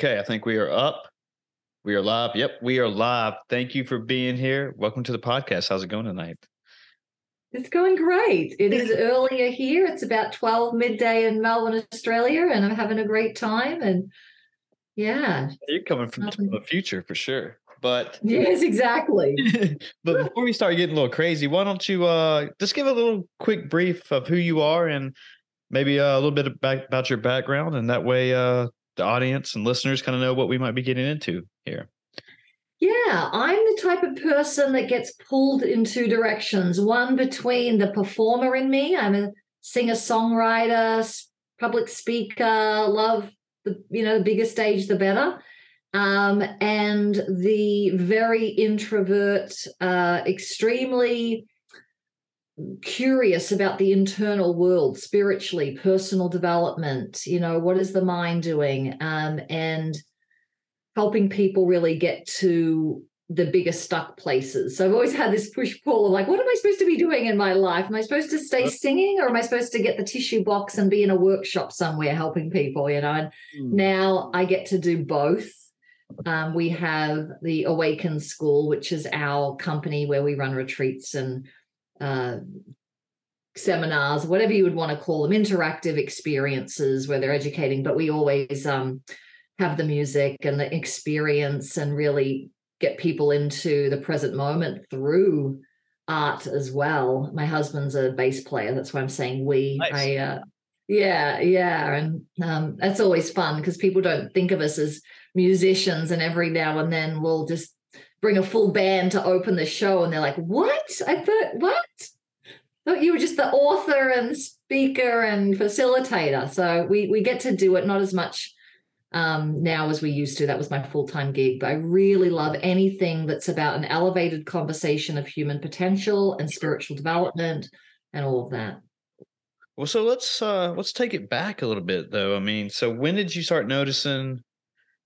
Okay, I think we are up. We are live. Yep, we are live. Thank you for being here. Welcome to the podcast. How's it going tonight? It's going great. It is earlier here. It's about 12 midday in Melbourne, Australia, and I'm having a great time. And yeah. You're coming from the future for sure. But yes, exactly. but before we start getting a little crazy, why don't you uh just give a little quick brief of who you are and maybe uh, a little bit about, about your background, and that way uh the audience and listeners kind of know what we might be getting into here. Yeah, I'm the type of person that gets pulled in two directions. One between the performer in me. I'm a singer songwriter, public speaker, love the you know the bigger stage the better. Um, and the very introvert, uh, extremely curious about the internal world spiritually personal development you know what is the mind doing? Um, and helping people really get to the bigger stuck places. So i've always had this push pull of like what am i supposed to be doing in my life? Am i supposed to stay singing or am i supposed to get the tissue box and be in a workshop somewhere helping people you know? And mm. now i get to do both. Um, we have the awaken school which is our company where we run retreats and uh, seminars, whatever you would want to call them, interactive experiences where they're educating, but we always um, have the music and the experience and really get people into the present moment through art as well. My husband's a bass player. That's why I'm saying we. Nice. I, uh, yeah, yeah. And um, that's always fun because people don't think of us as musicians. And every now and then we'll just bring a full band to open the show and they're like what? I thought what? Thought you were just the author and speaker and facilitator. So we we get to do it not as much um, now as we used to. That was my full-time gig but i really love anything that's about an elevated conversation of human potential and spiritual development and all of that. Well so let's uh let's take it back a little bit though. I mean so when did you start noticing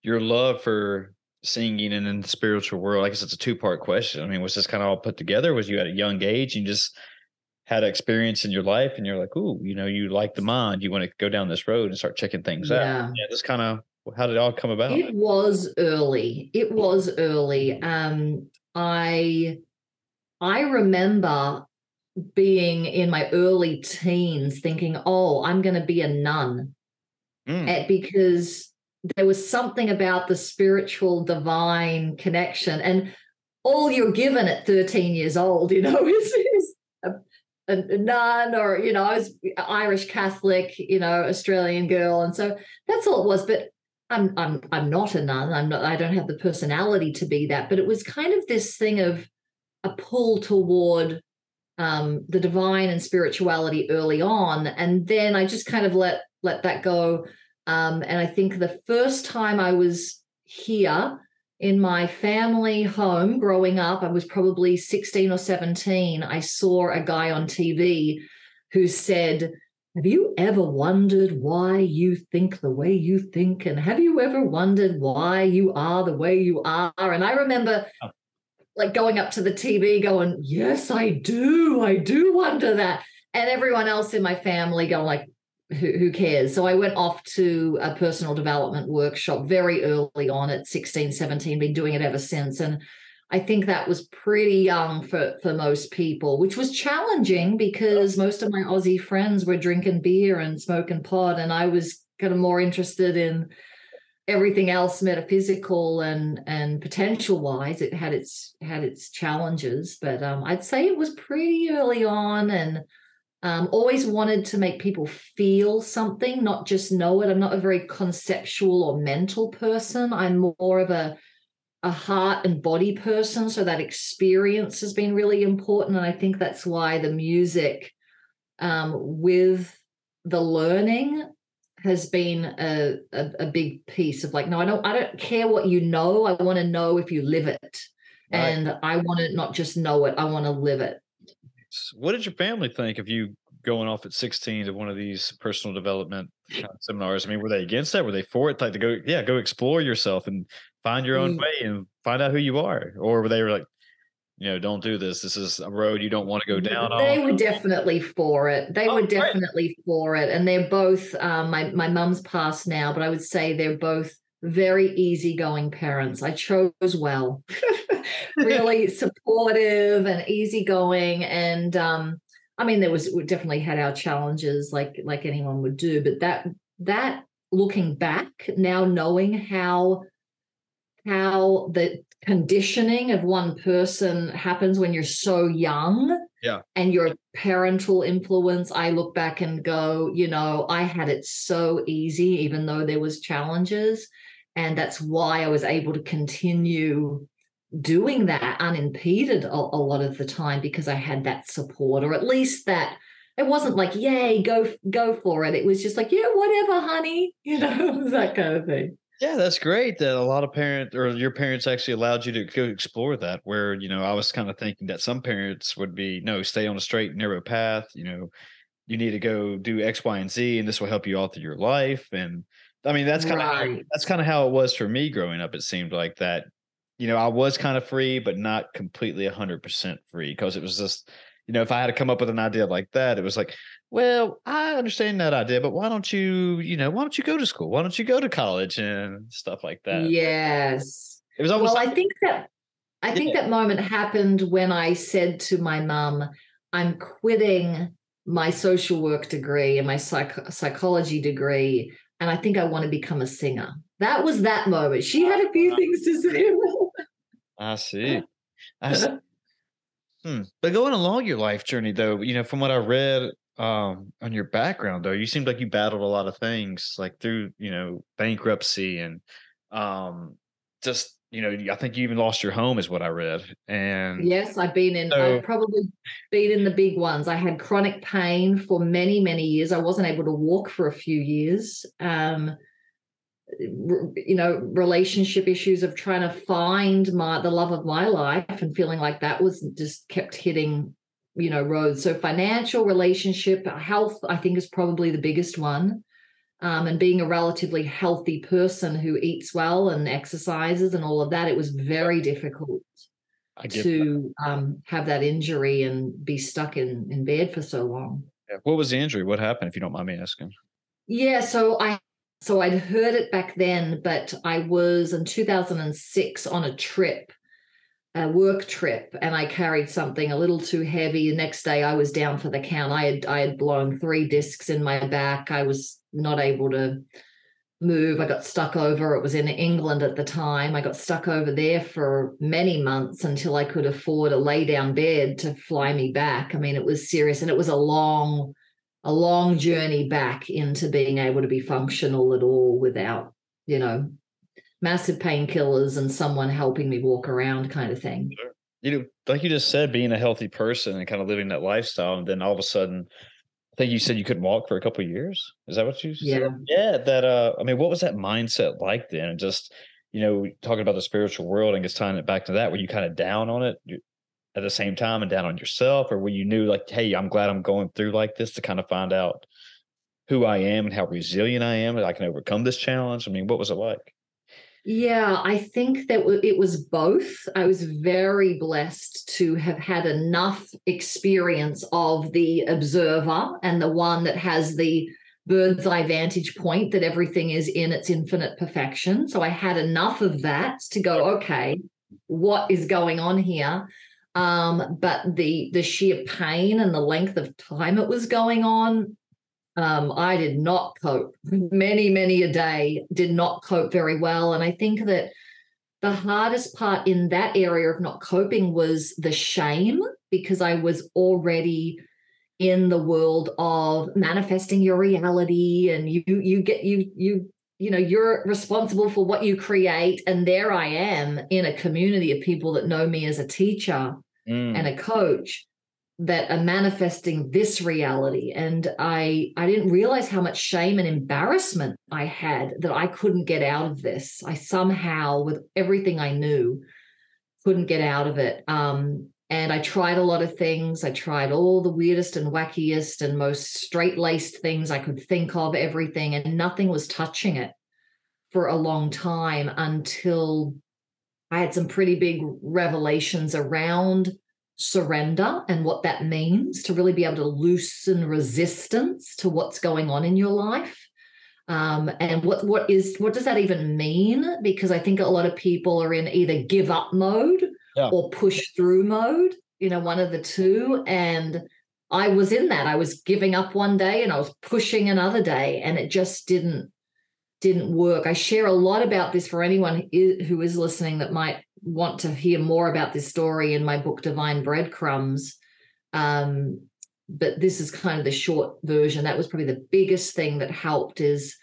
your love for singing and in the spiritual world? I guess it's a two part question. I mean, was this kind of all put together? Was you at a young age and just had an experience in your life and you're like, ooh, you know, you like the mind, you want to go down this road and start checking things yeah. out. Yeah, this kind of how did it all come about? It was early. It was early. Um, I I remember being in my early teens thinking, oh, I'm going to be a nun. Mm. because there was something about the spiritual divine connection and all you're given at 13 years old you know is, is a, a, nun or you know i was irish catholic you know australian girl and so that's all it was but i'm i'm i'm not a nun i'm not i don't have the personality to be that but it was kind of this thing of a pull toward um, the divine and spirituality early on and then i just kind of let let that go um, and I think the first time I was here in my family home growing up, I was probably 16 or 17. I saw a guy on TV who said, Have you ever wondered why you think the way you think? And have you ever wondered why you are the way you are? And I remember oh. like going up to the TV going, Yes, I do. I do wonder that. And everyone else in my family going like, who, who cares? So I went off to a personal development workshop very early on at 16, 17, been doing it ever since. And I think that was pretty young for, for most people, which was challenging because most of my Aussie friends were drinking beer and smoking pot. And I was kind of more interested in everything else metaphysical and and potential wise it had its had its challenges but um, i'd say it was pretty early on and um, always wanted to make people feel something, not just know it. I'm not a very conceptual or mental person. I'm more of a a heart and body person. So that experience has been really important. And I think that's why the music um, with the learning has been a, a, a, big piece of like, no, I don't, I don't care what you know. I want to know if you live it. Right. And I want to not just know it, I want to live it. What did your family think of you going off at 16 to one of these personal development kind of seminars? I mean, were they against that? Were they for it? Like to go, yeah, go explore yourself and find your own mm. way and find out who you are? Or were they like, you know, don't do this. This is a road you don't want to go down they on. were definitely for it. They oh, were definitely for it. And they're both, um, my, my mum's passed now, but I would say they're both very easygoing parents. I chose well, really supportive and easygoing. And um, I mean, there was we definitely had our challenges, like like anyone would do. But that that looking back now, knowing how how the conditioning of one person happens when you're so young yeah and your parental influence i look back and go you know i had it so easy even though there was challenges and that's why i was able to continue doing that unimpeded a, a lot of the time because i had that support or at least that it wasn't like yay go go for it it was just like yeah whatever honey you know that kind of thing yeah, that's great that a lot of parents or your parents actually allowed you to go explore that. Where, you know, I was kind of thinking that some parents would be, no, stay on a straight, narrow path. You know, you need to go do X, Y, and Z, and this will help you all through your life. And I mean, that's kind right. of that's kind of how it was for me growing up. It seemed like that, you know, I was kind of free, but not completely hundred percent free because it was just, you know, if I had to come up with an idea like that, it was like, well, I understand that idea, but why don't you, you know, why don't you go to school? Why don't you go to college and stuff like that? Yes. It was almost well, like, I think that I yeah. think that moment happened when I said to my mom, I'm quitting my social work degree and my psych- psychology degree, and I think I want to become a singer. That was that moment. She had a few uh, things to say. I see. I see. Hmm. But going along your life journey, though, you know, from what I read um on your background though you seemed like you battled a lot of things like through you know bankruptcy and um just you know i think you even lost your home is what i read and yes i've been in so, i've probably been in the big ones. I had chronic pain for many many years. I wasn't able to walk for a few years um you know relationship issues of trying to find my the love of my life and feeling like that was just kept hitting you know roads. So financial relationship health i think is probably the biggest one um, and being a relatively healthy person who eats well and exercises and all of that it was very difficult to um, have that injury and be stuck in in bed for so long. Yeah. what was the injury? What happened if you don't mind me asking? Yeah so i so i'd heard it back then but i was in 2006 on a trip a work trip and I carried something a little too heavy. The next day I was down for the count. I had I had blown three discs in my back. I was not able to move. I got stuck over. It was in England at the time. I got stuck over there for many months until I could afford a lay down bed to fly me back. I mean, it was serious and it was a long, a long journey back into being able to be functional at all without, you know, massive painkillers and someone helping me walk around kind of thing. You know, like you just said, being a healthy person and kind of living that lifestyle, and then all of a sudden, I think you said you couldn't walk for a couple years. Is that what you said? Yeah. Yeah. That uh, I mean, what was that mindset like then? And just you know, talking about the spiritual world and just tying it back to that, were you kind of down on it at the same time and down on yourself, or were you knew like, hey, I'm glad I'm going through like this to kind of find out who I am and how resilient I am and I can overcome this challenge? I mean, what was it like? Yeah, I think that it was both. I was very blessed to have had enough experience of the observer and the one that has the bird's eye vantage point that everything is in its infinite perfection. So I had enough of that to go, okay, what is going on here? Um, but the the sheer pain and the length of time it was going on um, I did not cope. Many, many a day did not cope very well. And I think that the hardest part in that area of not coping was the shame because I was already in the world of manifesting your reality and you you get you you you know you're responsible for what you create and there I am in a community of people that know me as a teacher mm. and a coach that are manifesting this reality. And i i didn't realize how much shame and embarrassment i had that i couldn't get out of this. I somehow with everything i knew couldn't get out of it. Um, and i tried a lot of things. I tried all the weirdest and wackiest and most straight-laced things i could think of everything and nothing was touching it for a long time until i had some pretty big revelations around surrender and what that means to really be able to loosen resistance to what's going on in your life. Um, and what what is what does that even mean? Because I think a lot of people are in either give up mode yeah. or push through mode, you know, one of the two. And I was in that. I was giving up one day and I was pushing another day, and it just didn't didn't work. I share a lot about this for anyone who is listening that might want to hear more about this story in my book Divine Breadcrumbs. Um, but this is kind of the short version. That was probably the biggest thing that helped is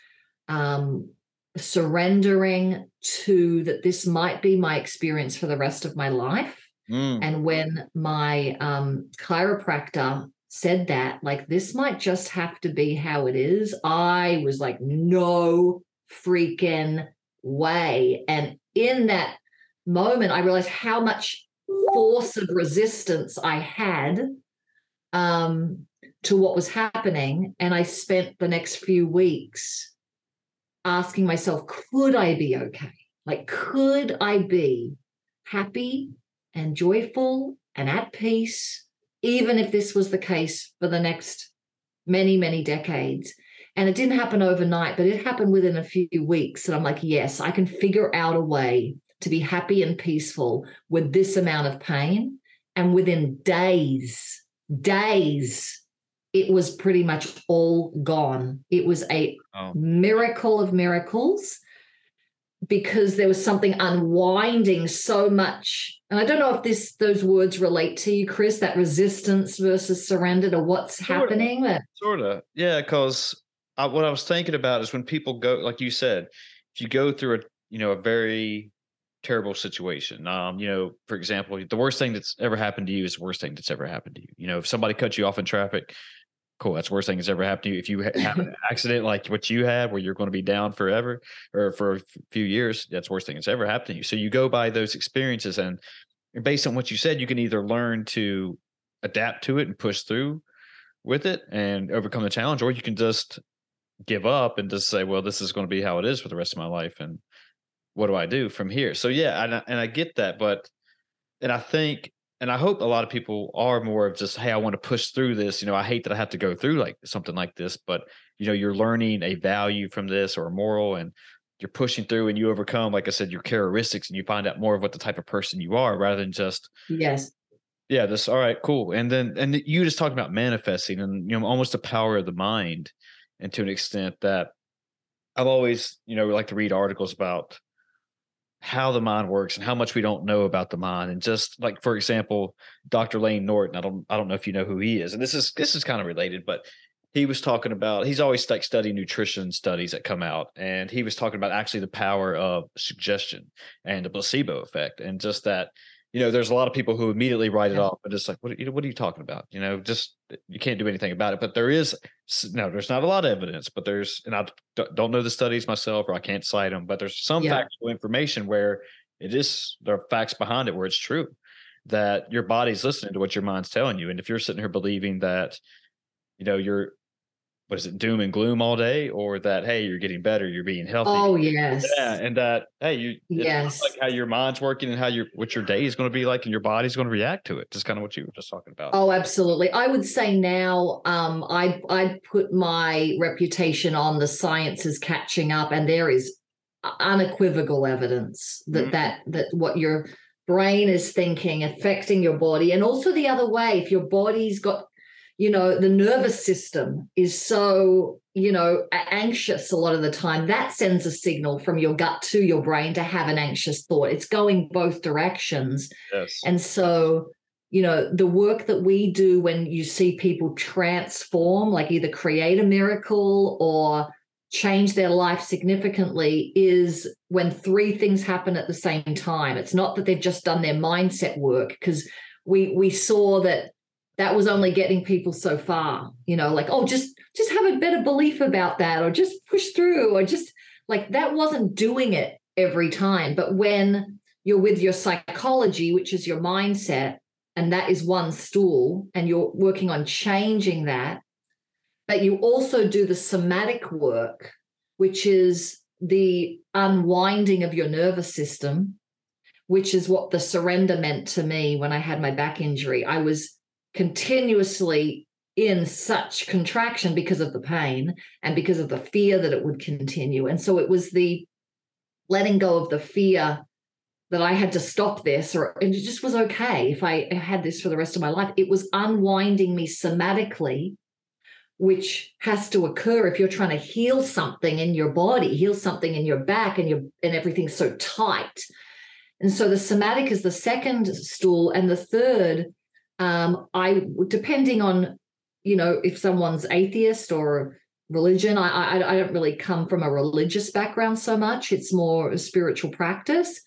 um, surrendering to that this might be my experience for the rest of my life. Mm. And when my um, chiropractor said that, like, this might just have to be how it is, I was like, no freaking way. And in that moment, I realized how much force of resistance I had um, to what was happening. And I spent the next few weeks asking myself, could I be okay? Like, could I be happy and joyful and at peace, even if this was the case for the next many, many decades? And it didn't happen overnight, but it happened within a few weeks. And I'm like, yes, I can figure out a way to be happy and peaceful with this amount of pain. And within days, days, it was pretty much all gone. It was a oh. miracle of miracles because there was something unwinding so much. And I don't know if this those words relate to you, Chris, that resistance versus surrender to what's sort happening. Of, sort of. Yeah, because what I was thinking about is when people go, like you said, if you go through a you know a very terrible situation. Um, you know, for example, the worst thing that's ever happened to you is the worst thing that's ever happened to you. You know, if somebody cuts you off in traffic, cool, that's the worst thing that's ever happened to you. If you have an accident like what you had, where you're going to be down forever or for a few years, that's the worst thing that's ever happened to you. So you go by those experiences, and based on what you said, you can either learn to adapt to it and push through with it and overcome the challenge, or you can just give up and just say, well, this is going to be how it is for the rest of my life, and what do I do from here? So yeah, and I, and I get that, but and I think and I hope a lot of people are more of just, hey, I want to push through this. You know, I hate that I have to go through like something like this, but you know, you're learning a value from this or a moral and you're pushing through and you overcome, like I said, your characteristics and you find out more of what the type of person you are rather than just yes. Yeah, this all right, cool. And then and you just talking about manifesting and you know, almost the power of the mind and to an extent that I've always, you know, like to read articles about how the mind works and how much we don't know about the mind and just like for example dr Layne Norton i don't i don't know if you know who he is and this is this is kind of related but he was talking about he's always like studying nutrition studies that come out and he was talking about actually the power of suggestion and the placebo effect and just that you know, there's a lot of people who immediately write it off, but it's like, what, you know, what are you talking about? You know, just you can't do anything about it. But there is no, there's not a lot of evidence, but there's, and I don't know the studies myself, or I can't cite them, but there's some yeah. factual information where it is there are facts behind it where it's true that your body's listening to what your mind's telling you, and if you're sitting here believing that, you know, you're what is it doom and gloom all day or that hey you're getting better you're being healthy. Oh yes. Yeah and that hey you yes. like how your mind's working and how your what your day is going to be like and your body's going to react to it just kind of what you were just talking about. Oh absolutely. I would say now um i i put my reputation on the science is catching up and there is unequivocal evidence that mm-hmm. that that what your brain is thinking affecting your body and also the other way if your body's got you know the nervous system is so you know anxious a lot of the time that sends a signal from your gut to your brain to have an anxious thought. It's going both directions. Yes. and so you know the work that we do when you see people transform like either create a miracle or change their life significantly is when three things happen at the same time. It's not that they've just done their mindset work because we we saw that that was only getting people so far you know like oh just just have a better belief about that or just push through or just like that wasn't doing it every time. But when you're with your psychology which is your mindset and that is one stool and you're working on changing that but you also do the somatic work which is the unwinding of your nervous system which is what the surrender meant to me when i had my back injury. I was continuously in such contraction because of the pain and because of the fear that it would continue. And so it was the letting go of the fear that I had to stop this, or it just was okay if I had this for the rest of my life. It was unwinding me somatically, which has to occur if you're trying to heal something in your body, heal something in your back, and your and everything's so tight. And so the somatic is the second stool, and the third, um, I depending on, you know, if someone's atheist or religion. I, I, I don't really come from a religious background so much. It's more a spiritual practice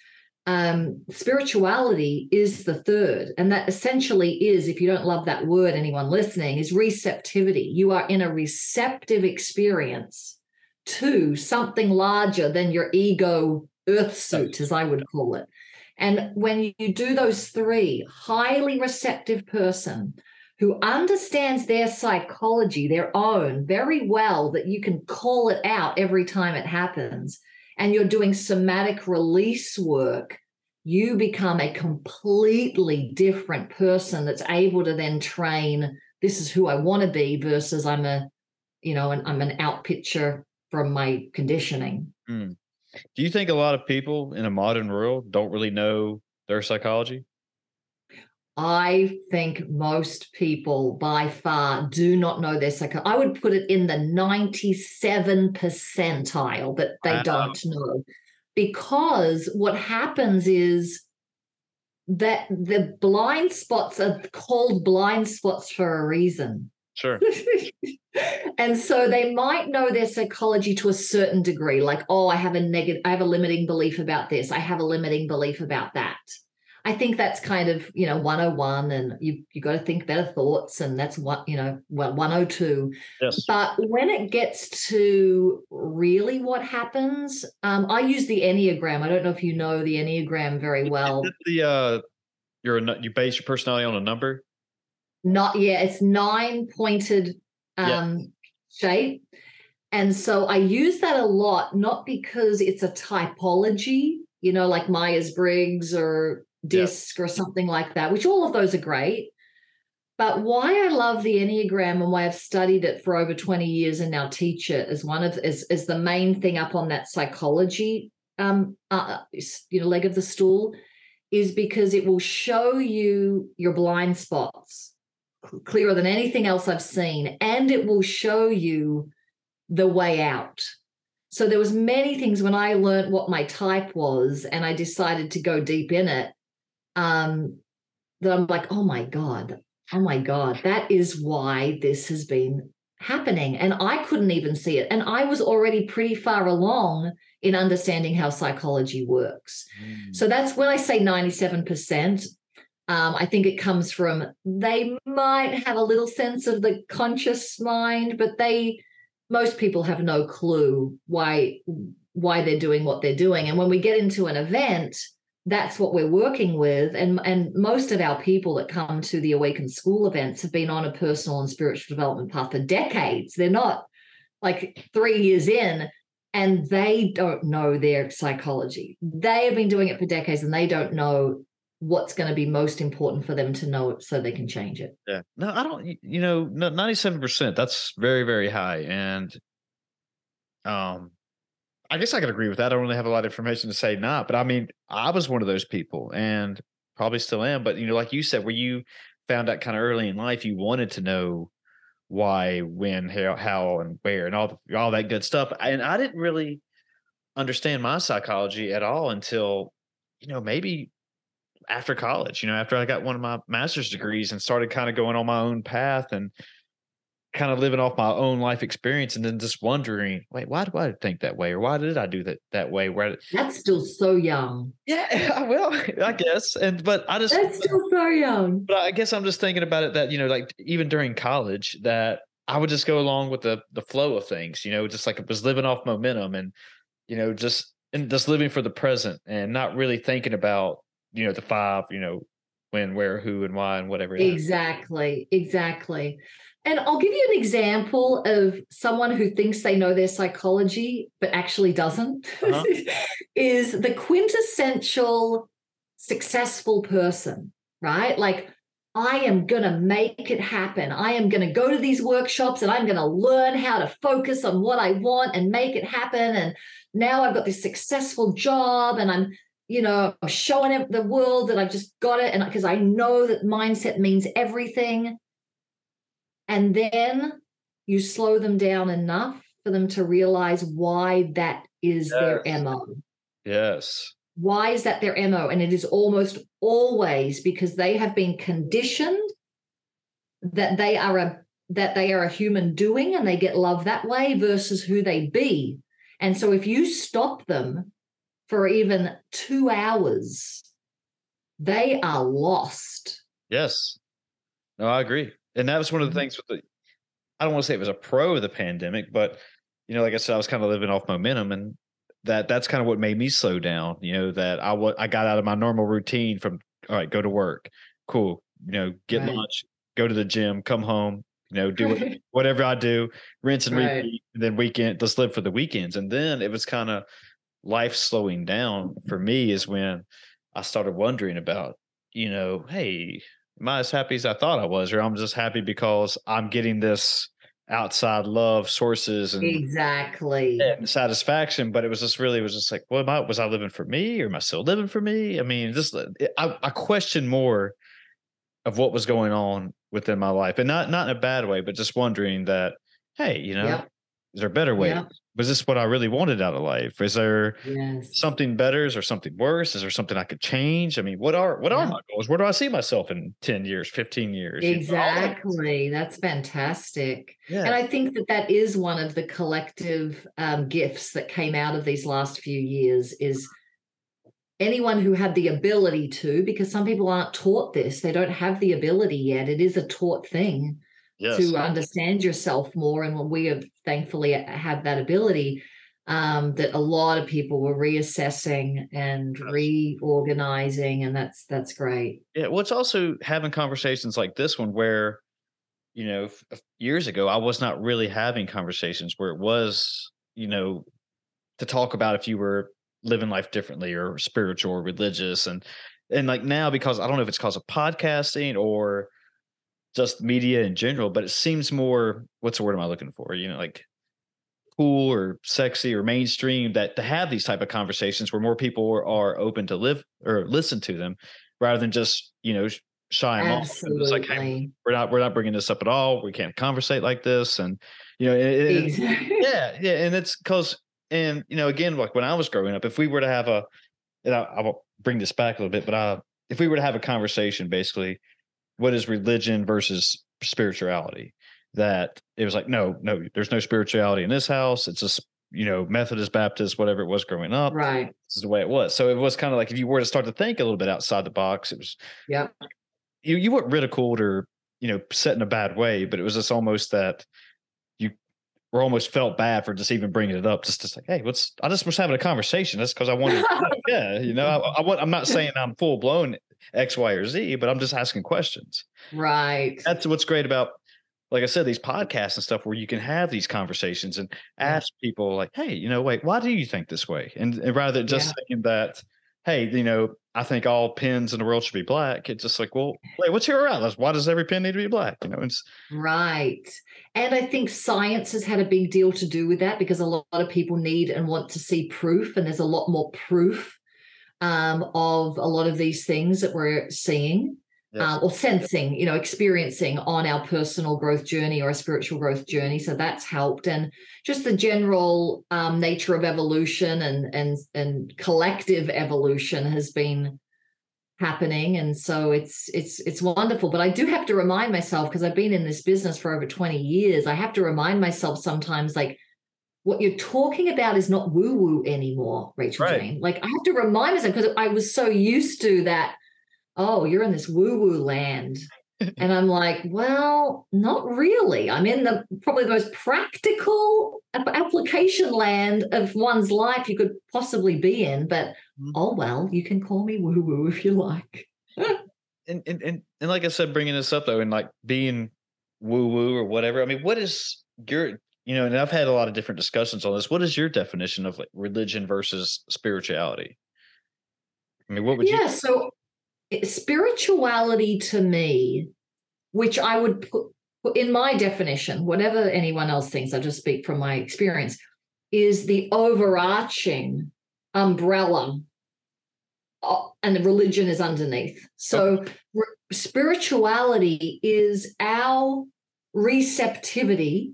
um, spirituality is the third. And that essentially is, if you don't love that word, anyone listening, is receptivity. You are in a receptive experience to something larger than your ego earth suit, as I would call it. And when you do those three, highly receptive person who understands their psychology, their own, very well, that you can call it out every time it happens and you're doing somatic release work, you become a completely different person that's able to then train this is who I want to be versus I'm a, you know, and I'm an out pitcher from my conditioning. Mm. Do you think a lot of people in a modern world don't really know their psychology? I think most people by far do not know their psychology. I would put it in the 97 percentile that they wow. don't know. Because what happens is that the blind spots are called blind spots for a reason. Sure. and so they might know their psychology to a certain degree, like, oh, I have a negative, I have a limiting belief about this, I have a limiting belief about that. I think that's kind of, you know, 101 and you you got to think better thoughts and that's what, you know, well 102. Yes. But when it gets to really what happens, um, I use the Enneagram. I don't know if you know the Enneagram very well. the uh you're a, you base your personality on a number? Not yeah, it's nine pointed um yeah. shape. And so I use that a lot, not because it's a typology, you know, like Myers Briggs or DISC yeah. or something like that, which all of those are great. But why I love the Enneagram and why I've studied it for over 20 years and now teach it is one of is, is the main thing up on that psychology um uh, you know leg of the stool is because it will show you your blind spots clearer than anything else I've seen and it will show you the way out so there was many things when I learned what my type was and I decided to go deep in it um, that I'm like, oh my God, oh my God, that is why this has been happening. And I couldn't even see it. And I was already pretty far along in understanding how psychology works. Mm. So that's when I say 97%. Um, I think it comes from they might have a little sense of the conscious mind, but they most people have no clue why why they're doing what they're doing. And when we get into an event, that's what we're working with. And and most of our people that come to the awakened school events have been on a personal and spiritual development path for decades. They're not like 3 years in and they don't know their psychology. They have been doing it for decades and they don't know what's going to be most important for them to know so they can change it yeah no i don't you know 97% that's very very high and um I guess I could agree with that. I don't really have a lot of information to say not, but I mean, I was one of those people and probably still am. But you know, like you said, where you found out kind of early in life, you wanted to know why, when, how, how, and where, and all the, all that good stuff. And I didn't really understand my psychology at all until you know maybe after college. You know, after I got one of my master's degrees and started kind of going on my own path and kind of living off my own life experience and then just wondering, wait, why do I think that way? Or why did I do that that way? Where that's still so young. Yeah, well, I guess. And but I just that's still so young. But I guess I'm just thinking about it that, you know, like even during college, that I would just go along with the the flow of things, you know, just like it was living off momentum and, you know, just and just living for the present and not really thinking about, you know, the five, you know, when, where, who, and why, and whatever. Exactly. Exactly. And I'll give you an example of someone who thinks they know their psychology, but actually doesn't, uh-huh. is the quintessential successful person, right? Like I am going to make it happen. I am going to go to these workshops and I'm going to learn how to focus on what I want and make it happen. And now I've got this successful job and I'm, you know, I'm showing it the world that I've just got it. And because I know that mindset means everything. And then you slow them down enough for them to realize why that is yes. their MO. Yes. Why is that their MO? And it is almost always because they have been conditioned that they are a that they are a human doing and they get love that way versus who they be. And so if you stop them for even two hours, they are lost. Yes. No, I agree. And that was one of the mm-hmm. things with the I don't want to say it was a pro of the pandemic, but you know, like I said, I was kind of living off momentum and that that's kind of what made me slow down. You know, that I was I got out of my normal routine from all right, go to work, cool. You know, get right. lunch, go to the gym, come home. You know, do right. whatever I do, rinse and right. repeat, and then weekend, just live for the weekends. And then it was kind of life slowing down for me is when I started wondering about, you know, hey, am I as happy as I thought I was, or I'm just happy because I'm getting this outside love sources and exactly. and satisfaction. But it was just really it was just like what am I was I living for me? Or am I still living for me? I mean just uh, I, I question more of what was going on within my life and not not in a bad way but just wondering that hey you know yep. is there a better way yep was this what I really wanted out of life? Is there yes. something better? Is there something worse? Is there something I could change? I mean, what are what yeah. are my goals? Where do I see myself in 10 years, 15 years? Exactly. You know, That's fantastic. Yeah. And I think that that is one of the collective um, gifts that came out of these last few years is anyone who had the ability to, because some people aren't taught this, they don't have the ability yet. It is a taught thing yes. to understand yourself more. And we have thankfully have that ability. Um, that a lot of people were reassessing and reorganizing, and that's that's great. Yeah, well, it's also having conversations like this one where, you know, years ago I was not really having conversations where it was, you know, to talk about if you were living life differently or spiritual or religious and and like now because I don't know if it's because of podcasting or just media in general, but it seems more what's the word am I looking for? You know, like cool or sexy or mainstream that to have these type of conversations where more people are, are open to live or listen to them rather than just you know shy them Absolutely. off. It's like hey, we're not we're not bringing this up at all. We can't conversate like this, and you know, it, it, yeah, yeah, and it's because and you know again like when I was growing up, if we were to have a and I, I will bring this back a little bit, but uh, if we were to have a conversation basically what is religion versus spirituality? That it was like no no there's no spirituality in this house. It's just you know methodist baptist whatever it was growing up. Right. This is the way it was. So it was kind of like if you were to start to think a little bit outside the box it was yeah you you weren't ridiculed or you know set in a bad way but it was just almost that were almost felt bad for just even bringing it up just to say hey what's i just was having a conversation that's because i wanted yeah you know I, I want i'm not saying i'm full blown X, Y, or Z, but I'm just asking questions. Right. That's what's great about, like I said, these podcasts and stuff where you can have these conversations and ask people, like, hey, you know, wait, why do you think this way? And, and rather than just yeah. saying that, hey, you know, I think all pins in the world should be black. It's just like, well, wait, what's your outlet? Why does every pin need to be black? You know, it's right. And I think science has had a big deal to do with that because a lot of people need and want to see proof, and there's a lot more proof um, of a lot of these things that we're seeing yes. um, or sensing, you know, experiencing on our personal growth journey or a spiritual growth journey. So that's helped, and just the general um, nature of evolution and and and collective evolution has been happening and so it's it's it's wonderful but i do have to remind myself because i've been in this business for over 20 years i have to remind myself sometimes like what you're talking about is not woo woo anymore, Rachel right. Jane. Like I have to remind myself because I was so used to that. Oh, you're in this woo woo land. and I'm like, well, not really. I'm in the probably the most practical application land of one's life you could possibly be in. But mm-hmm. oh well, you can call me woo woo if you like. and, and and and like I said, bringing this up though, and like being woo woo or whatever. I mean, what is your you know, and I've had a lot of different discussions on this. What is your definition of like religion versus spirituality? I mean, what would yeah, you? Yeah, so spirituality to me, which I would put in my definition, whatever anyone else thinks, I just speak from my experience, is the overarching umbrella uh, and religion is underneath. So okay. re- spirituality is our receptivity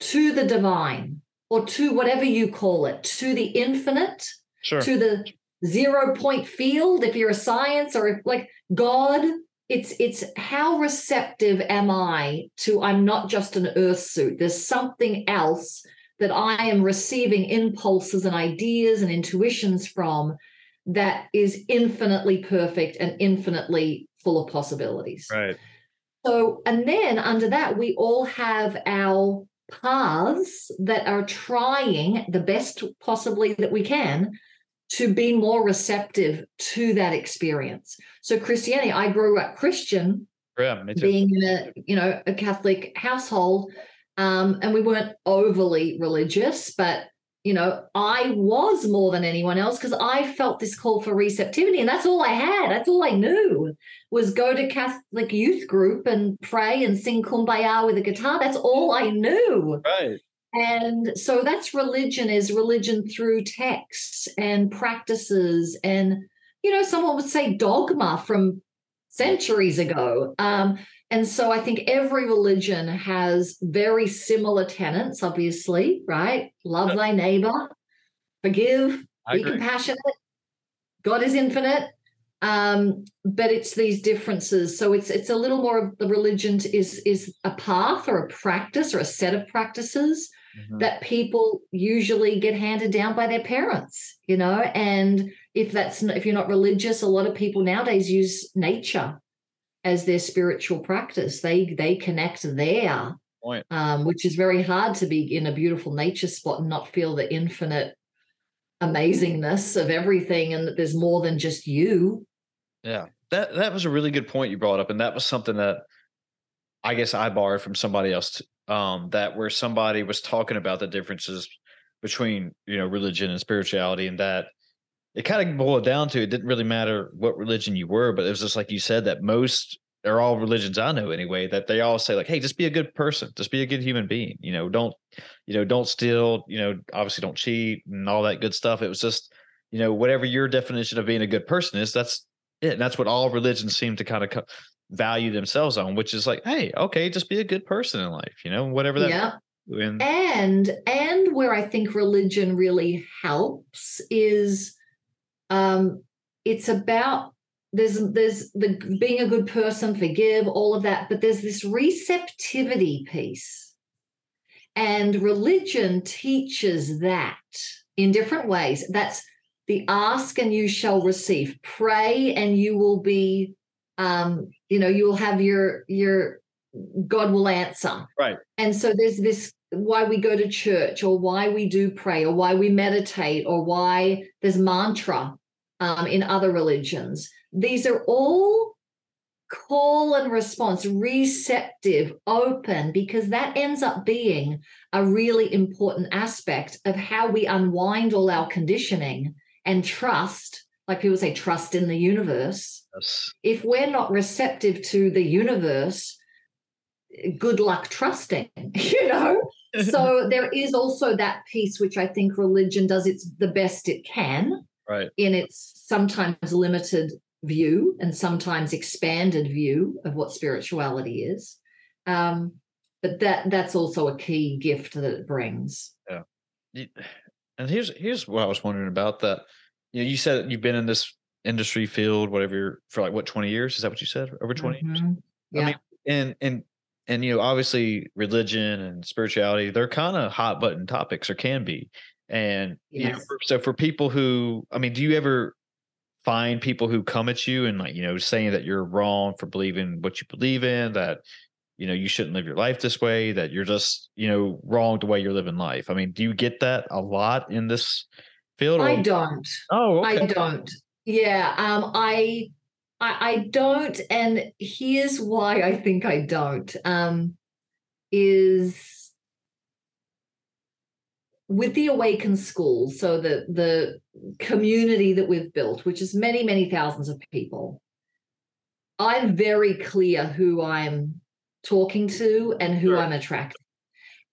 to the divine or to whatever you call it, to the infinite, sure. to the zero point field, if you're a science, or if like God, it's it's how receptive am I to I'm not just an earth suit. There's something else that I am receiving impulses and ideas and intuitions from that is infinitely perfect and infinitely full of possibilities. Right. So, and then under that, we all have our paths that are trying the best possibly that we can to be more receptive to that experience. So Christianity, I grew up Christian, yeah, being in a you know a Catholic household, um, and we weren't overly religious, but you know I was more than anyone else because I felt this call for receptivity, and that's all I had. That's all I knew was go to Catholic youth group and pray and sing kumbaya with a guitar. That's all I knew. Right. And so that's religion is religion through texts and practices and you know someone would say dogma from centuries ago. Um, and so I think every religion has very similar tenets, obviously, right? Love thy neighbor, forgive, I be agree. compassionate. God is infinite. Um, but it's these differences. So it's it's a little more of the religion is is a path or a practice or a set of practices mm-hmm. that people usually get handed down by their parents, you know. And if that's if you're not religious, a lot of people nowadays use nature as their spiritual practice. They they connect there, um, which is very hard to be in a beautiful nature spot and not feel the infinite amazingness of everything and that there's more than just you. Yeah. That that was a really good point you brought up and that was something that I guess I borrowed from somebody else um, that where somebody was talking about the differences between you know religion and spirituality and that it kind of boiled down to it didn't really matter what religion you were but it was just like you said that most or all religions I know anyway that they all say like hey just be a good person just be a good human being you know don't you know don't steal you know obviously don't cheat and all that good stuff. It was just you know whatever your definition of being a good person is that's it and that's what all religions seem to kind of co- value themselves on, which is like, hey, okay, just be a good person in life, you know, whatever that. Yeah. And, and and where I think religion really helps is um it's about there's there's the being a good person, forgive, all of that, but there's this receptivity piece. And religion teaches that in different ways. That's the ask and you shall receive. Pray and you will be um, you know, you'll have your your God will answer. Right. And so there's this why we go to church or why we do pray or why we meditate or why there's mantra um, in other religions. These are all call and response, receptive, open, because that ends up being a really important aspect of how we unwind all our conditioning and trust like people say, trust in the universe. Yes. If we're not receptive to the universe, good luck trusting, you know? so there is also that piece which I think religion does its the best it can. Right. In its sometimes limited view and sometimes expanded view of what spirituality is. Um, but that that's also a key gift that it brings. Yeah. And here's here's what I was wondering about that you know, you said you've been in this industry field, whatever, for like what twenty years? Is that what you said? Over 20 mm-hmm. years? Yeah. I mean, and and and you know, obviously, religion and spirituality they're kind of hot button topics, or can be. And yes. you know, so for people who, I mean, do you ever find people who come at you and like you know saying that you're wrong for believing what you believe in that you know you shouldn't live your life this way that you're just you know wrong the way you're living life i mean do you get that a lot in this field? I don't. Oh, okay. I don't. Yeah. Um, I, I, I don't, and here's why I think I don't. Um, is with the awakened school, so the the community that we've built, which is many many thousands of people, I'm very clear who I'm talking to and who Sure. I'm attracting.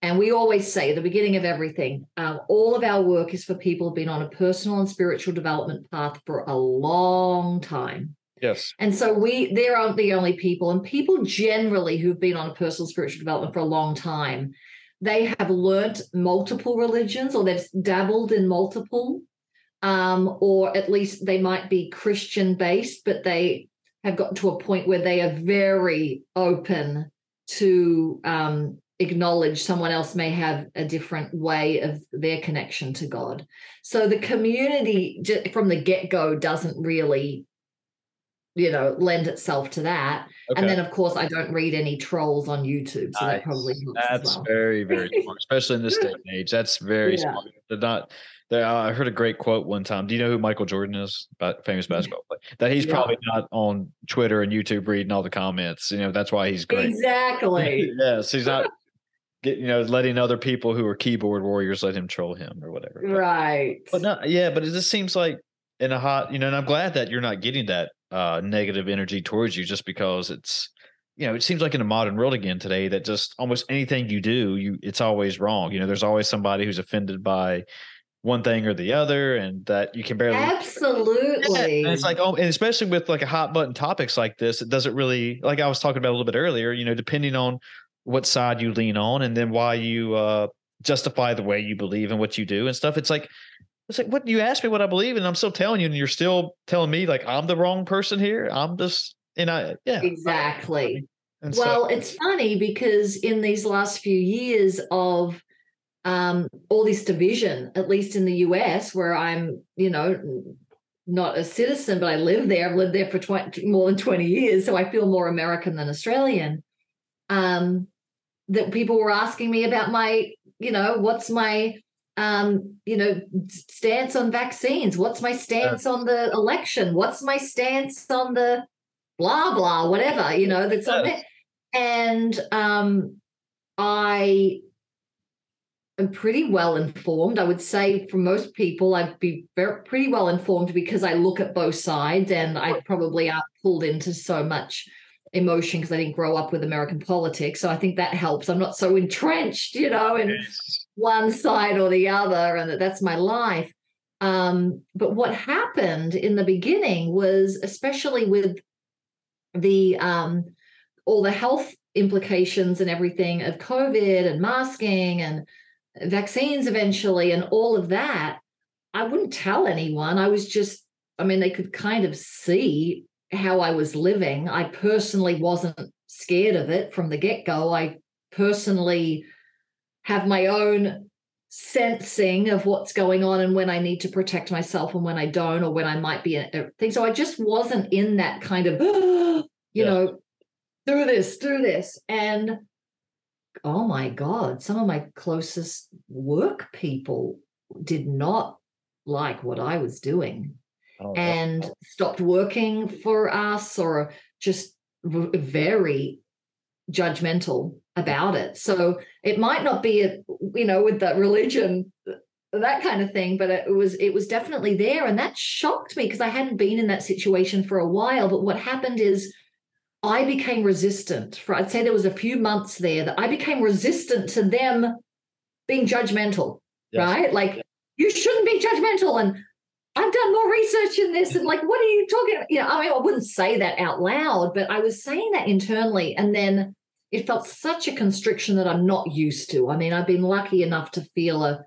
And we always say the beginning of everything, um, all of our work is for people who've been on a personal and spiritual development path for a long time. Yes. And so we they aren't the only people, and people generally who've been on a personal spiritual development for a long time, they have learnt multiple religions or they've dabbled in multiple, um, or at least they might be Christian based, but they have gotten to a point where they are very open to um, acknowledge someone else may have a different way of their connection to God. So the community from the get go doesn't really, you know, lend itself to that. Okay. And then, of course, I don't read any trolls on YouTube, so that probably That's well. very, very smart, especially in this day and age. That's very Yeah. smart. They're not. They're, I heard a great quote one time. Do you know who Michael Jordan is? Famous basketball player. That he's Yeah. probably not on Twitter and YouTube reading all the comments. You know, that's why he's great. Exactly. yes, he's not. Get, you know, letting other people who are keyboard warriors let him troll him or whatever. But- right. But no, yeah, but it just seems like in a hot, you know, and I'm glad that you're not getting that uh negative energy towards you just because it's you know, it seems like in a modern world again today that just almost anything you do, you it's always wrong. You know, there's always somebody who's offended by one thing or the other, and that you can barely Absolutely. and it's like, oh, and especially with like a hot button topics like this, it doesn't really like I was talking about a little bit earlier. You know, depending on what side you lean on, and then why you uh justify the way you believe and what you do and stuff. It's like, it's like, what you asked me what I believe, and I'm still telling you, and you're still telling me like I'm the wrong person here. I'm just, and I, yeah, exactly. And so- Well, it's funny because in these last few years of um, all this division, at least in the US, where I'm, you know, not a citizen, but I live there. I've lived there for 20, more than 20 years. So I feel more American than Australian. Um, that people were asking me about my, you know, what's my, um, you know, stance on vaccines? What's my stance on the election? What's my stance on the blah, blah, whatever, you know, that's on there. And um, I am pretty well informed. I would say for most people, I'd be very pretty well informed because I look at both sides and I probably aren't pulled into so much emotion because I didn't grow up with American politics. So I think that helps. I'm not so entrenched, you know, in one side or the other, and that that's my life. Um, but what happened in the beginning was, especially with the um, all the health implications and everything of COVID and masking and vaccines eventually and all of that, I wouldn't tell anyone. I was just, I mean, they could kind of see how I was living. I personally wasn't scared of it from the get go. I personally have my own sensing of what's going on and when I need to protect myself and when I don't, or when I might be a a thing. So I just wasn't in that kind of, you Yeah. know, do this, do this. And oh my God, some of my closest work people did not like what I was doing Oh, and stopped working for us or just very judgmental about it. So it might not be, a, you know, with that religion, uh, that kind of thing, but it was it was definitely there, and that shocked me because I hadn't been in that situation for a while. But what happened is. I became resistant for I'd say there was a few months there that I became resistant to them being judgmental, Yes. right? Like you shouldn't be judgmental and I've done more research in this and like what are you talking about? You know, I mean I wouldn't say that out loud, but I was saying that internally and then it felt such a constriction that I'm not used to. I mean, I've been lucky enough to feel a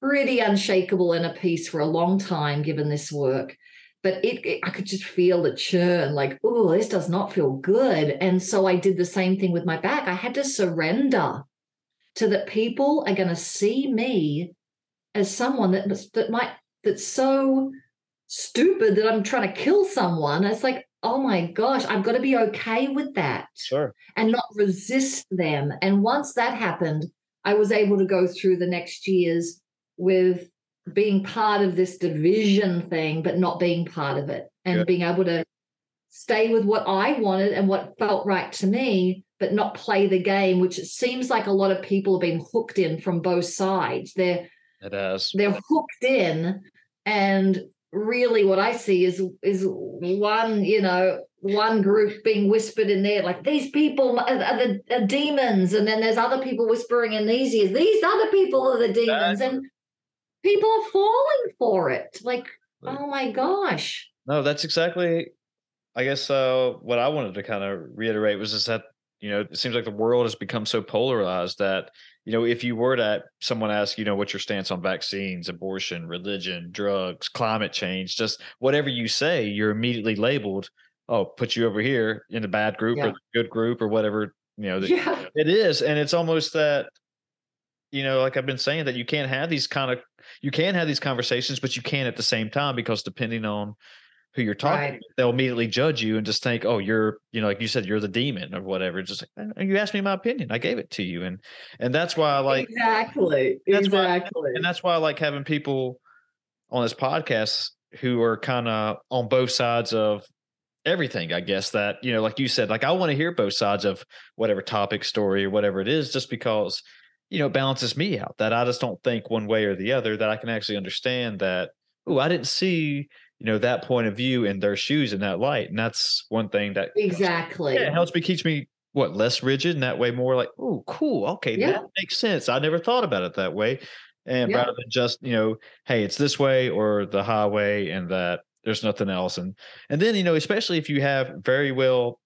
pretty unshakable inner peace for a long time given this work. But it, it I could just feel the churn, like, oh, this does not feel good. And so I did the same thing with my back. I had to surrender to that people are going to see me as someone that that might that's so stupid that I'm trying to kill someone. It's like, oh my gosh, I've got to be okay with that sure. and not resist them. And once that happened, I was able to go through the next years with being part of this division thing, but not being part of it and Yeah. being able to stay with what I wanted and what felt right to me, but not play the game, which it seems like a lot of people have been hooked in from both sides. They're It has. they're hooked in and really what I see is is one, you know, one group being whispered in there, like these people are the are demons, and then there's other people whispering in these ears, these other people are the demons, and people are falling for it. Like, oh my gosh. No, that's exactly, I guess, uh, what I wanted to kind of reiterate was is that you know it seems like the world has become so polarized that you know, if you were to someone ask, you know, what's your stance on vaccines, abortion, religion, drugs, climate change, just whatever you say, you're immediately labeled, oh, put you over here in the bad group yeah. or the good group or whatever, you know, yeah. it is. And it's almost that, you know, like I've been saying that you can't have these kind of, you can have these conversations, but you can't at the same time because depending on who you're talking right. to, they'll immediately judge you and just think, oh, you're, you know, like you said, you're the demon or whatever. Just like, eh, you asked me my opinion. I gave it to you. And, and that's why I like, exactly. That's exactly. Why, and that's why I like having people on this podcast who are kind of on both sides of everything, I guess that, you know, like you said, like I want to hear both sides of whatever topic, story, or whatever it is, just because, you know, it balances me out that I just don't think one way or the other, that I can actually understand that, oh, I didn't see you know that point of view in their shoes in that light and that's one thing that exactly yeah, it helps me keeps me what less rigid and that way more like oh cool okay yeah. that makes sense i never thought about it that way and yeah. rather than just you know hey it's this way or the highway and that there's nothing else and and then you know especially if you have very well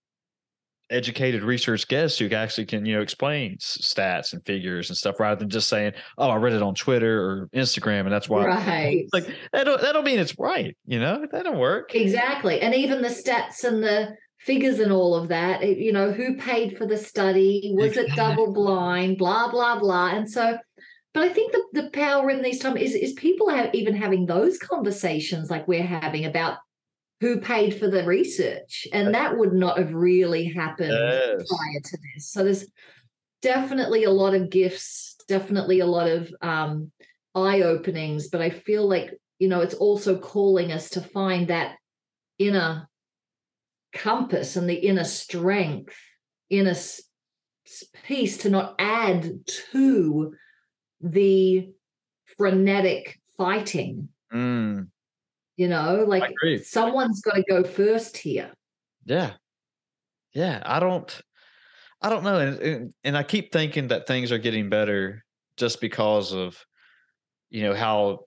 educated research guests who actually can you know explain stats and figures and stuff rather than just saying oh i read it on twitter or instagram and that's why. Right. Like that don't, that don't mean it's right you know? That don't work. Exactly. And even the stats and the figures and all of that you know who paid for the study? Was it double blind? Blah blah blah. And so but I think the, the power in these times is is people have even having those conversations like we're having about who paid for the research and that would not have really happened yes. prior to this so there's definitely a lot of gifts definitely a lot of um, eye openings but i feel like you know it's also calling us to find that inner compass and the inner strength inner peace to not add to the frenetic fighting mm. You know, like someone's got to go first here. Yeah. Yeah. I don't, I don't know. And, and, and I keep thinking that things are getting better just because of, you know, how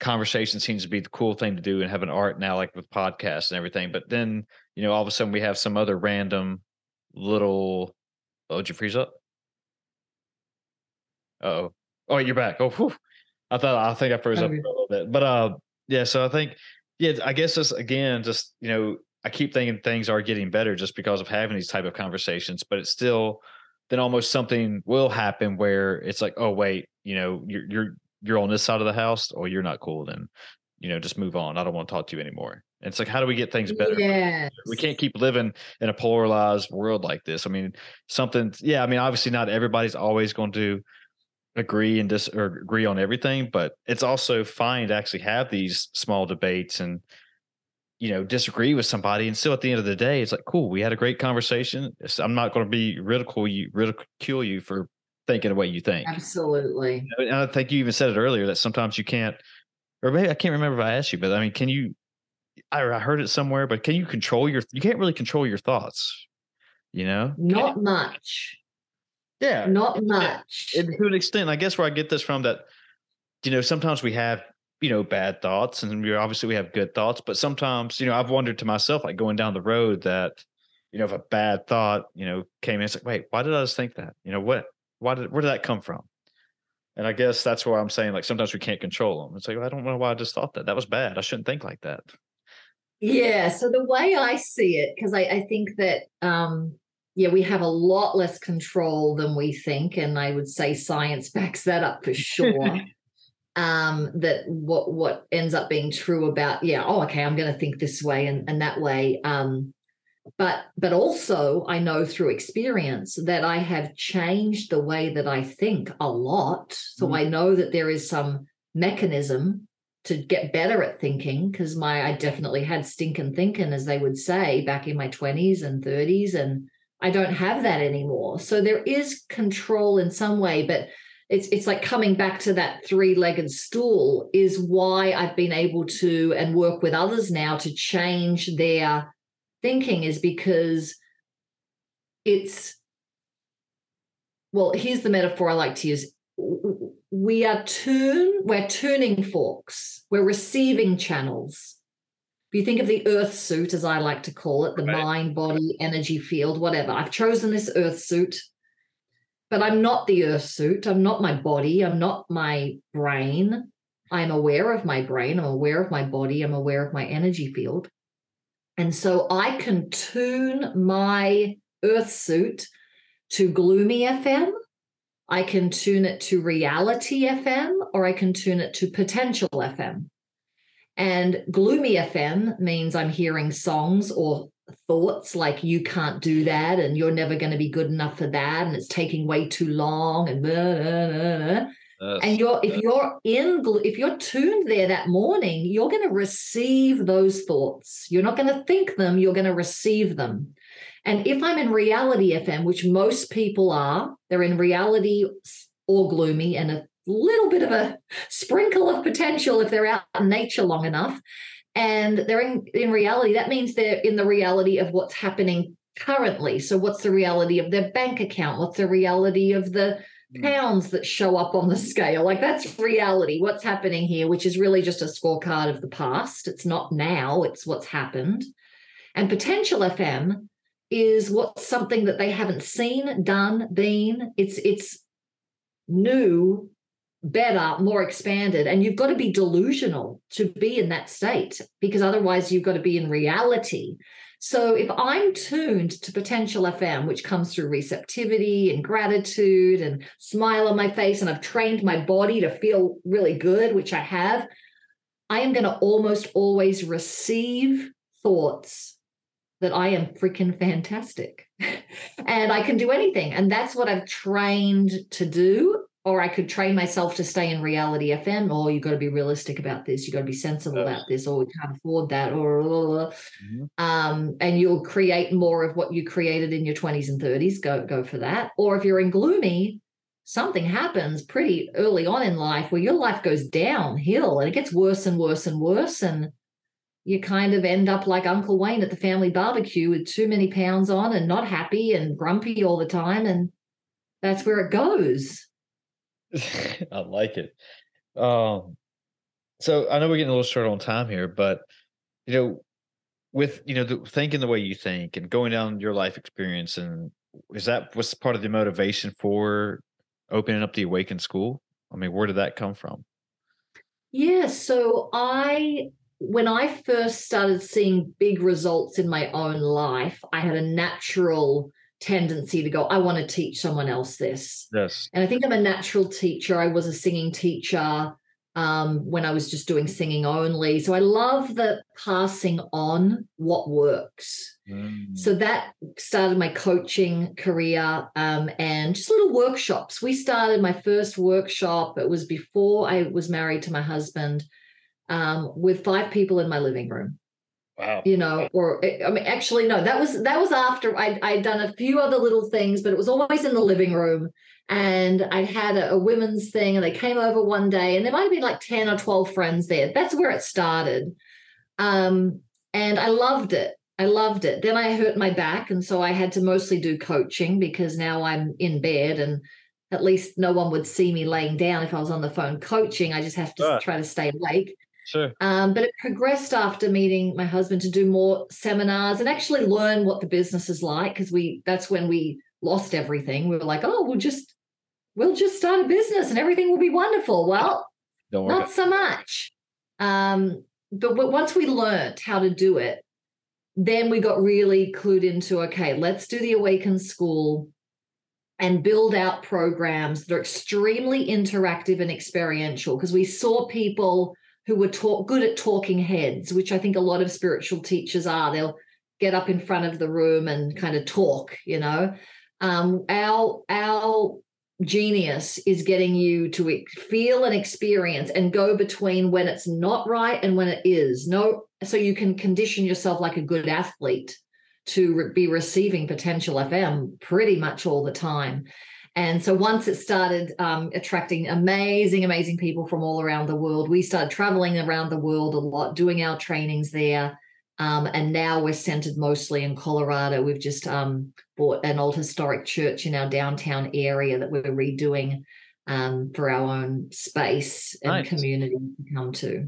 conversation seems to be the cool thing to do and have an art now, like with podcasts and everything. But then, you know, all of a sudden we have some other random little, oh, did you freeze up? Oh, oh, you're back. Oh, whew. I thought I think I froze okay. up a little bit, but uh, yeah. So I think yeah, I guess just again, just you know, I keep thinking things are getting better just because of having these type of conversations, but it's still then almost something will happen where it's like, oh wait, you know, you're you're you're on this side of the house, or you're not cool, then you know, just move on. I don't want to talk to you anymore. And it's like, how do we get things better? Yes. We can't keep living in a polarized world like this. I mean, something, yeah, I mean, obviously not everybody's always going to agree and dis or agree on everything, but it's also fine to actually have these small debates and you know disagree with somebody and still at the end of the day it's like cool we had a great conversation. I'm not going to be ridicule you ridicule you for thinking the way you think. Absolutely. And i think you even said it earlier that sometimes you can't or maybe i can't remember if i asked you but i mean can you i, I heard it somewhere but can you control your you can't really control your thoughts you know? Not much yeah. Not much. And to an extent, I guess where I get this from that, you know, sometimes we have, you know, bad thoughts and we obviously we have good thoughts, but sometimes, you know, I've wondered to myself, like going down the road that, you know, if a bad thought, you know, came in, it's like, wait, why did I just think that? You know, what, why did, where did that come from? And I guess that's where I'm saying, like, sometimes we can't control them. It's like, well, I don't know why I just thought that. That was bad. I shouldn't think like that. Yeah. So the way I see it, because I, I think that um yeah, we have a lot less control than we think. And I would say science backs that up for sure. um, that what what ends up being true about, yeah, oh, okay, I'm gonna think this way and, and that way. Um, but but also I know through experience that I have changed the way that I think a lot. So mm. I know that there is some mechanism to get better at thinking because my I definitely had stinking thinking, as they would say, back in my 20s and 30s. And I don't have that anymore. So there is control in some way, but it's it's like coming back to that three-legged stool is why I've been able to and work with others now to change their thinking is because it's well here's the metaphor I like to use. We are tune we're tuning forks. We're receiving channels if you think of the earth suit as I like to call it the right. mind body energy field whatever I've chosen this earth suit but I'm not the earth suit. I'm not my body. I'm not my brain. I'm aware of my brain. I'm aware of my body. I'm aware of my energy field. And so I can tune my earth suit to gloomy FM. I can tune it to reality FM or I can tune it to potential FM. And gloomy FM means I'm hearing songs or thoughts like you can't do that and you're never going to be good enough for that and it's taking way too long and blah, blah, blah, and you're if you're in if you're tuned there that morning you're going to receive those thoughts. You're not going to think them you're going to receive them. And if i'm in reality fm which most people are they're in reality or gloomy and a little bit of a sprinkle of potential if they're out in nature long enough. And they're in, in reality that means they're in the reality of what's happening currently. So what's the reality of their bank account? What's the reality of the hmm. pounds that show up on the scale? Like that's reality what's happening here which is really just a scorecard of the past. It's not now it's what's happened. And potential fm is what's something that they haven't seen done been. It's it's new better, more expanded. And you've got to be delusional to be in that state because otherwise you've got to be in reality. So if I'm tuned to potential FM, which comes through receptivity and gratitude and smile on my face, and I've trained my body to feel really good, which I have, I am going to almost always receive thoughts that I am freaking fantastic and I can do anything. And that's what I've trained to do or I could train myself to stay in reality FM, or you've got to be realistic about this, you've got to be sensible about this, or we can't afford that, or mm-hmm. um, and you'll create more of what you created in your 20s and 30s. Go go for that. Or if you're in gloomy, something happens pretty early on in life where your life goes downhill and it gets worse and worse and worse. And you kind of end up like Uncle Wayne at the family barbecue with too many pounds on and not happy and grumpy all the time. And that's where it goes. I like it. Um, so I know we're getting a little short on time here, but you know, with you know, the, thinking the way you think and going down your life experience, and is that was part of the motivation for opening up the Awaken School? I mean, where did that come from? Yeah, so I when I first started seeing big results in my own life, I had a natural tendency to go, I want to teach someone else this. Yes. And I think I'm a natural teacher. I was a singing teacher um, when I was just doing singing only. So I love the passing on what works. Mm. So that started my coaching career um, and just little workshops. We started my first workshop, it was before I was married to my husband, um, with five people in my living room. Wow. You know, or eh, I mean, actually, no, that was that was after I'd, I'd done a few other little things, but it was always in the living room. And I had a, a women's thing, and they came over one day, and there might have been like 10 or 12 friends there. That's where it started. Um, and I loved it. I loved it. Then I hurt my back, and so I had to mostly do coaching because now I'm in bed and at least no one would see me laying down if I was on the phone coaching. I just have to try to stay awake. Sure. Um, but it progressed after meeting my husband to do more seminars and actually learn what the business is like because we that's when we lost everything. We were like, oh, we'll just we'll just start a business and everything will be wonderful. Well, not so much. Um, but, once we learned how to do it, then we got really clued into okay, let's do the Awaken School and build out programs that are extremely interactive and experiential because we saw people who were good at talking heads, which I think a lot of spiritual teachers are. They'll get up in front of the room and kind of talk, you know. Um, our our genius is getting you to feel and experience and go between when it's not right and when it is. No, so you can condition yourself like a good athlete to re- be receiving potential FM pretty much all the time. And so once it started um, attracting amazing, amazing people from all around the world, we started traveling around the world a lot, doing our trainings there. Um, and now we're centered mostly in Colorado. We've just um, bought an old historic church in our downtown area that we're redoing um, for our own space and nice. community to come to.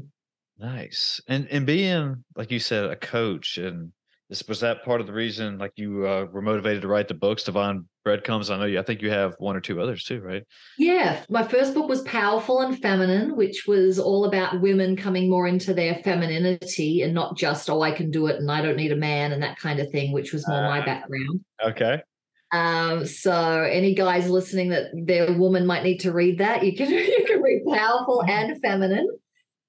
Nice. And and being like you said, a coach and this was that part of the reason like you uh, were motivated to write the books divine breadcrumbs? I know you i think you have one or two others too right? Yeah my first book was powerful and feminine which was all about women coming more into their femininity and not just oh i can do it and i don't need a man and that kind of thing which was more uh, my background. okay. Um, so any guys listening that their woman might need to read that you can you can read powerful and feminine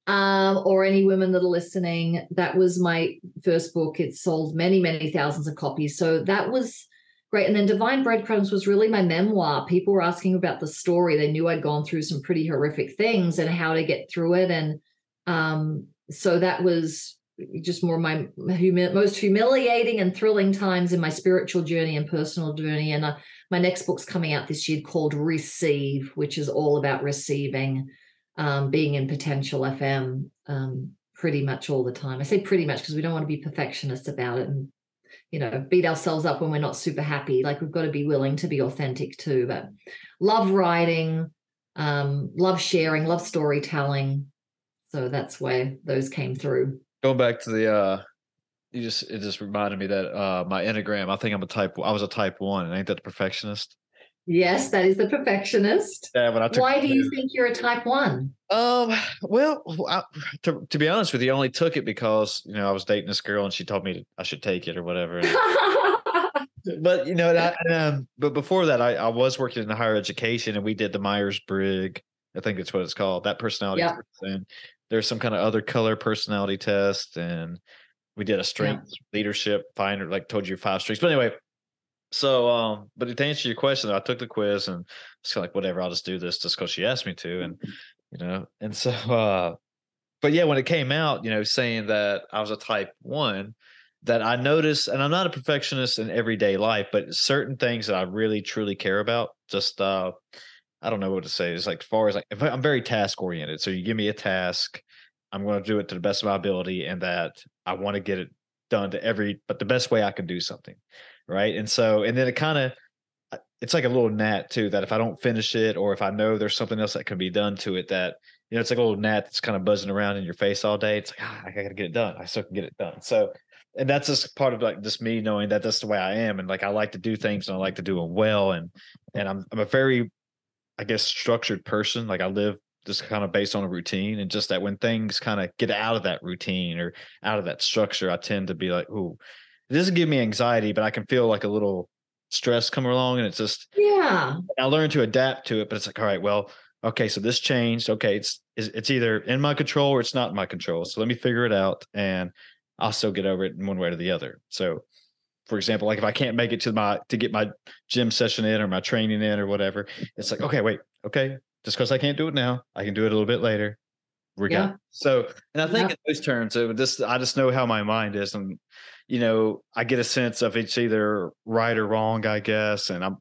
um, or any women that are listening, that was my first book. It sold many, many thousands of copies. So that was great. And then Divine Breadcrumbs was really my memoir. People were asking about the story. They knew I'd gone through some pretty horrific things and how to get through it. And um, so that was just more my humi- most humiliating and thrilling times in my spiritual journey and personal journey. And uh, my next book's coming out this year called Receive, which is all about receiving um, being in potential FM um, pretty much all the time. I say pretty much because we don't want to be perfectionists about it and you know beat ourselves up when we're not super happy. Like we've got to be willing to be authentic too. But love writing, um, love sharing, love storytelling. So that's where those came through. Going back to the uh you just it just reminded me that uh my enneagram i think i'm a type i was a type one and ain't that the perfectionist Yes, that is the perfectionist. Yeah, when I took Why do you think you're a type one? Um, well, I, to, to be honest with you, I only took it because you know I was dating this girl and she told me I should take it or whatever. but you know, and I, um, but before that, I, I was working in higher education and we did the Myers Briggs. I think it's what it's called. That personality test. And there's some kind of other color personality test, and we did a strength yeah. leadership finder, like told you five strengths. But anyway, so, um, but to answer your question, I took the quiz and it's like, whatever, I'll just do this just because she asked me to. And, you know, and so, uh, but yeah, when it came out, you know, saying that I was a type one, that I noticed, and I'm not a perfectionist in everyday life, but certain things that I really truly care about, just, uh, I don't know what to say. It's like, as far as like, if I, I'm very task oriented. So you give me a task, I'm going to do it to the best of my ability and that I want to get it done to every, but the best way I can do something right? And so, and then it kind of, uh, it's like a little gnat too. That if I don't finish it, or if I know there's something else that can be done to it, that you know, it's like a little gnat that's kind of buzzing around in your face all day. It's like ah, I gotta get it done. I still can get it done. So, and that's just part of like just me knowing that that's the way I am, and like I like to do things and I like to do them well, and and I'm I'm a very, I guess, structured person. Like I live just kind of based on a routine and just that when things kind of get out of that routine or out of that structure i tend to be like oh it doesn't give me anxiety, but I can feel like a little stress come along and it's just yeah. I learn to adapt to it, but it's like, all right, well, okay, so this changed. Okay, it's it's either in my control or it's not in my control. So let me figure it out and I'll still get over it in one way or the other. So for example, like if I can't make it to my to get my gym session in or my training in or whatever, it's like, okay, wait, okay, just because I can't do it now, I can do it a little bit later. We're yeah. So, and I think yeah. in those terms, it just I just know how my mind is, and you know, I get a sense of it's either right or wrong, I guess. And I'm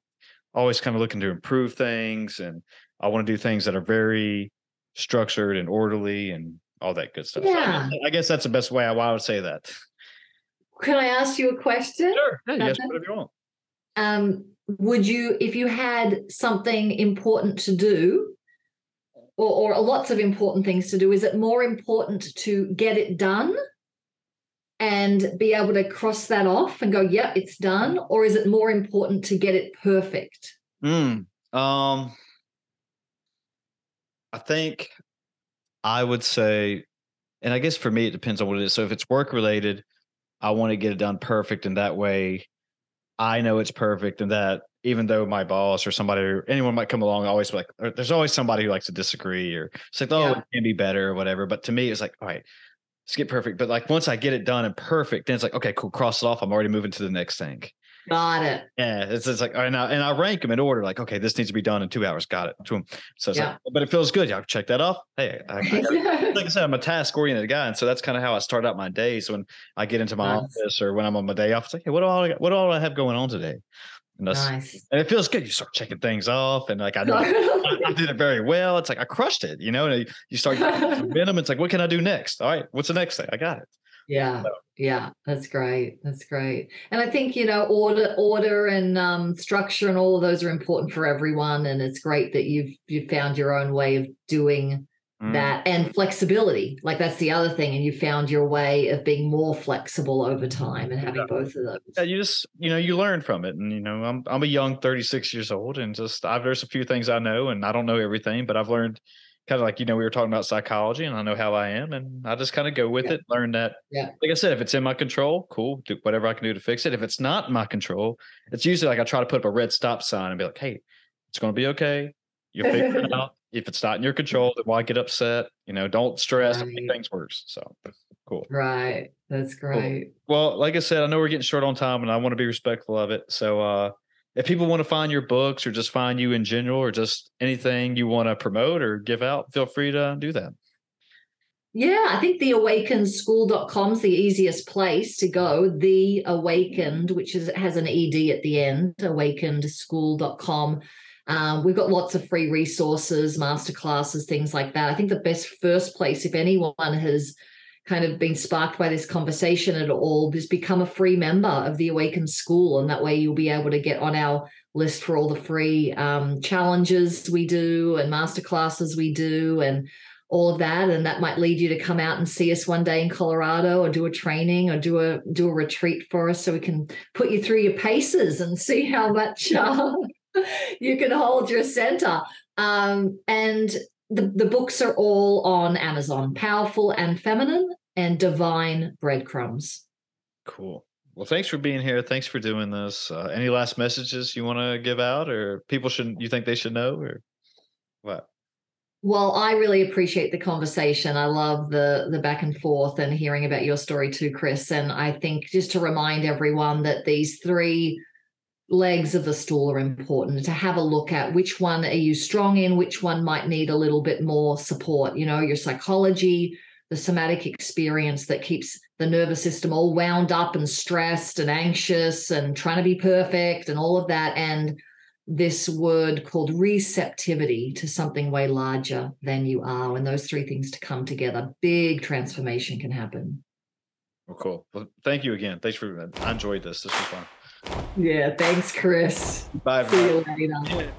always kind of looking to improve things and I want to do things that are very structured and orderly and all that good stuff. Yeah. So I guess that's the best way I, I would say that. Can I ask you a question? Sure. Yes, whatever you want. Um, would you, if you had something important to do, or, or lots of important things to do, is it more important to get it done and be able to cross that off and go, yeah, it's done? Or is it more important to get it perfect? Mm, um, I think I would say, and I guess for me, it depends on what it is. So if it's work related, I want to get it done perfect. And that way I know it's perfect. And that even though my boss or somebody or anyone might come along, I always like, there's always somebody who likes to disagree or it's like, oh, yeah. it can be better or whatever. But to me, it's like, all right, skip perfect. But like once I get it done and perfect, then it's like, okay, cool, cross it off. I'm already moving to the next thing. Got it. Yeah, it's, it's like, and I, and I rank them in order. Like, okay, this needs to be done in two hours. Got it. To them. So yeah. like, but it feels good. Y'all check that off. Hey, I, I, like I said, I'm a task oriented guy, and so that's kind of how I start out my days when I get into my nice. office or when I'm on my day off. It's like, hey, what do I what do I have going on today? And, that's, Nice. and it feels good. You start checking things off, and like I know I, I did it very well. It's like I crushed it, you know. And you start momentum. It's like, what can I do next? All right, what's the next thing? I got it. Yeah, yeah, that's great. That's great. And I think you know order, order, and um, structure, and all of those are important for everyone. And it's great that you've you've found your own way of doing Mm. that, and flexibility. Like that's the other thing. And you found your way of being more flexible over time and having Yeah. both of those. Yeah, you just you know you learn from it, and you know I'm I'm a young 36 years old, and just I've there's a few things I know, and I don't know everything, but I've learned kind of like you know we were talking about psychology, and I know how I am, and I just kind of go with Yeah. it, learn that. Yeah. Like I said, if it's in my control, cool, do whatever I can do to fix it. If it's not in my control, it's usually like I try to put up a red stop sign and be like, hey, it's going to be okay. You'll figure it out. If it's not in your control, then why get upset? You know, don't stress. It'll make things worse. So cool. Right. That's great. Well, like I said, I know we're getting short on time and I want to be respectful of it. So uh if people want to find your books or just find you in general or just anything you want to promote or give out, feel free to do that. Yeah, I think the awakenedschool.com is the easiest place to go. The awakened, which is has an ed at the end, awakenedschool.com. Um, we've got lots of free resources, masterclasses, things like that. I think the best first place, if anyone has kind of been sparked by this conversation at all, is become a free member of the Awakened School. And that way you'll be able to get on our list for all the free um, challenges we do and masterclasses we do and all of that and that might lead you to come out and see us one day in Colorado or do a training or do a do a retreat for us so we can put you through your paces and see how much uh, you can hold your center um, and the, the books are all on Amazon Powerful and Feminine and Divine Breadcrumbs Cool. Well, thanks for being here. Thanks for doing this. Uh, any last messages you want to give out or people should you think they should know or what? Well, I really appreciate the conversation. I love the the back and forth and hearing about your story too, Chris. And I think just to remind everyone that these three legs of the stool are important to have a look at which one are you strong in, which one might need a little bit more support. You know, your psychology, the somatic experience that keeps the nervous system all wound up and stressed and anxious and trying to be perfect and all of that. And this word called receptivity to something way larger than you are. When those three things to come together, big transformation can happen. Well, cool. Well, thank you again. Thanks for I enjoyed this. This was fun. Yeah, thanks, Chris. Bye. See everybody. you later.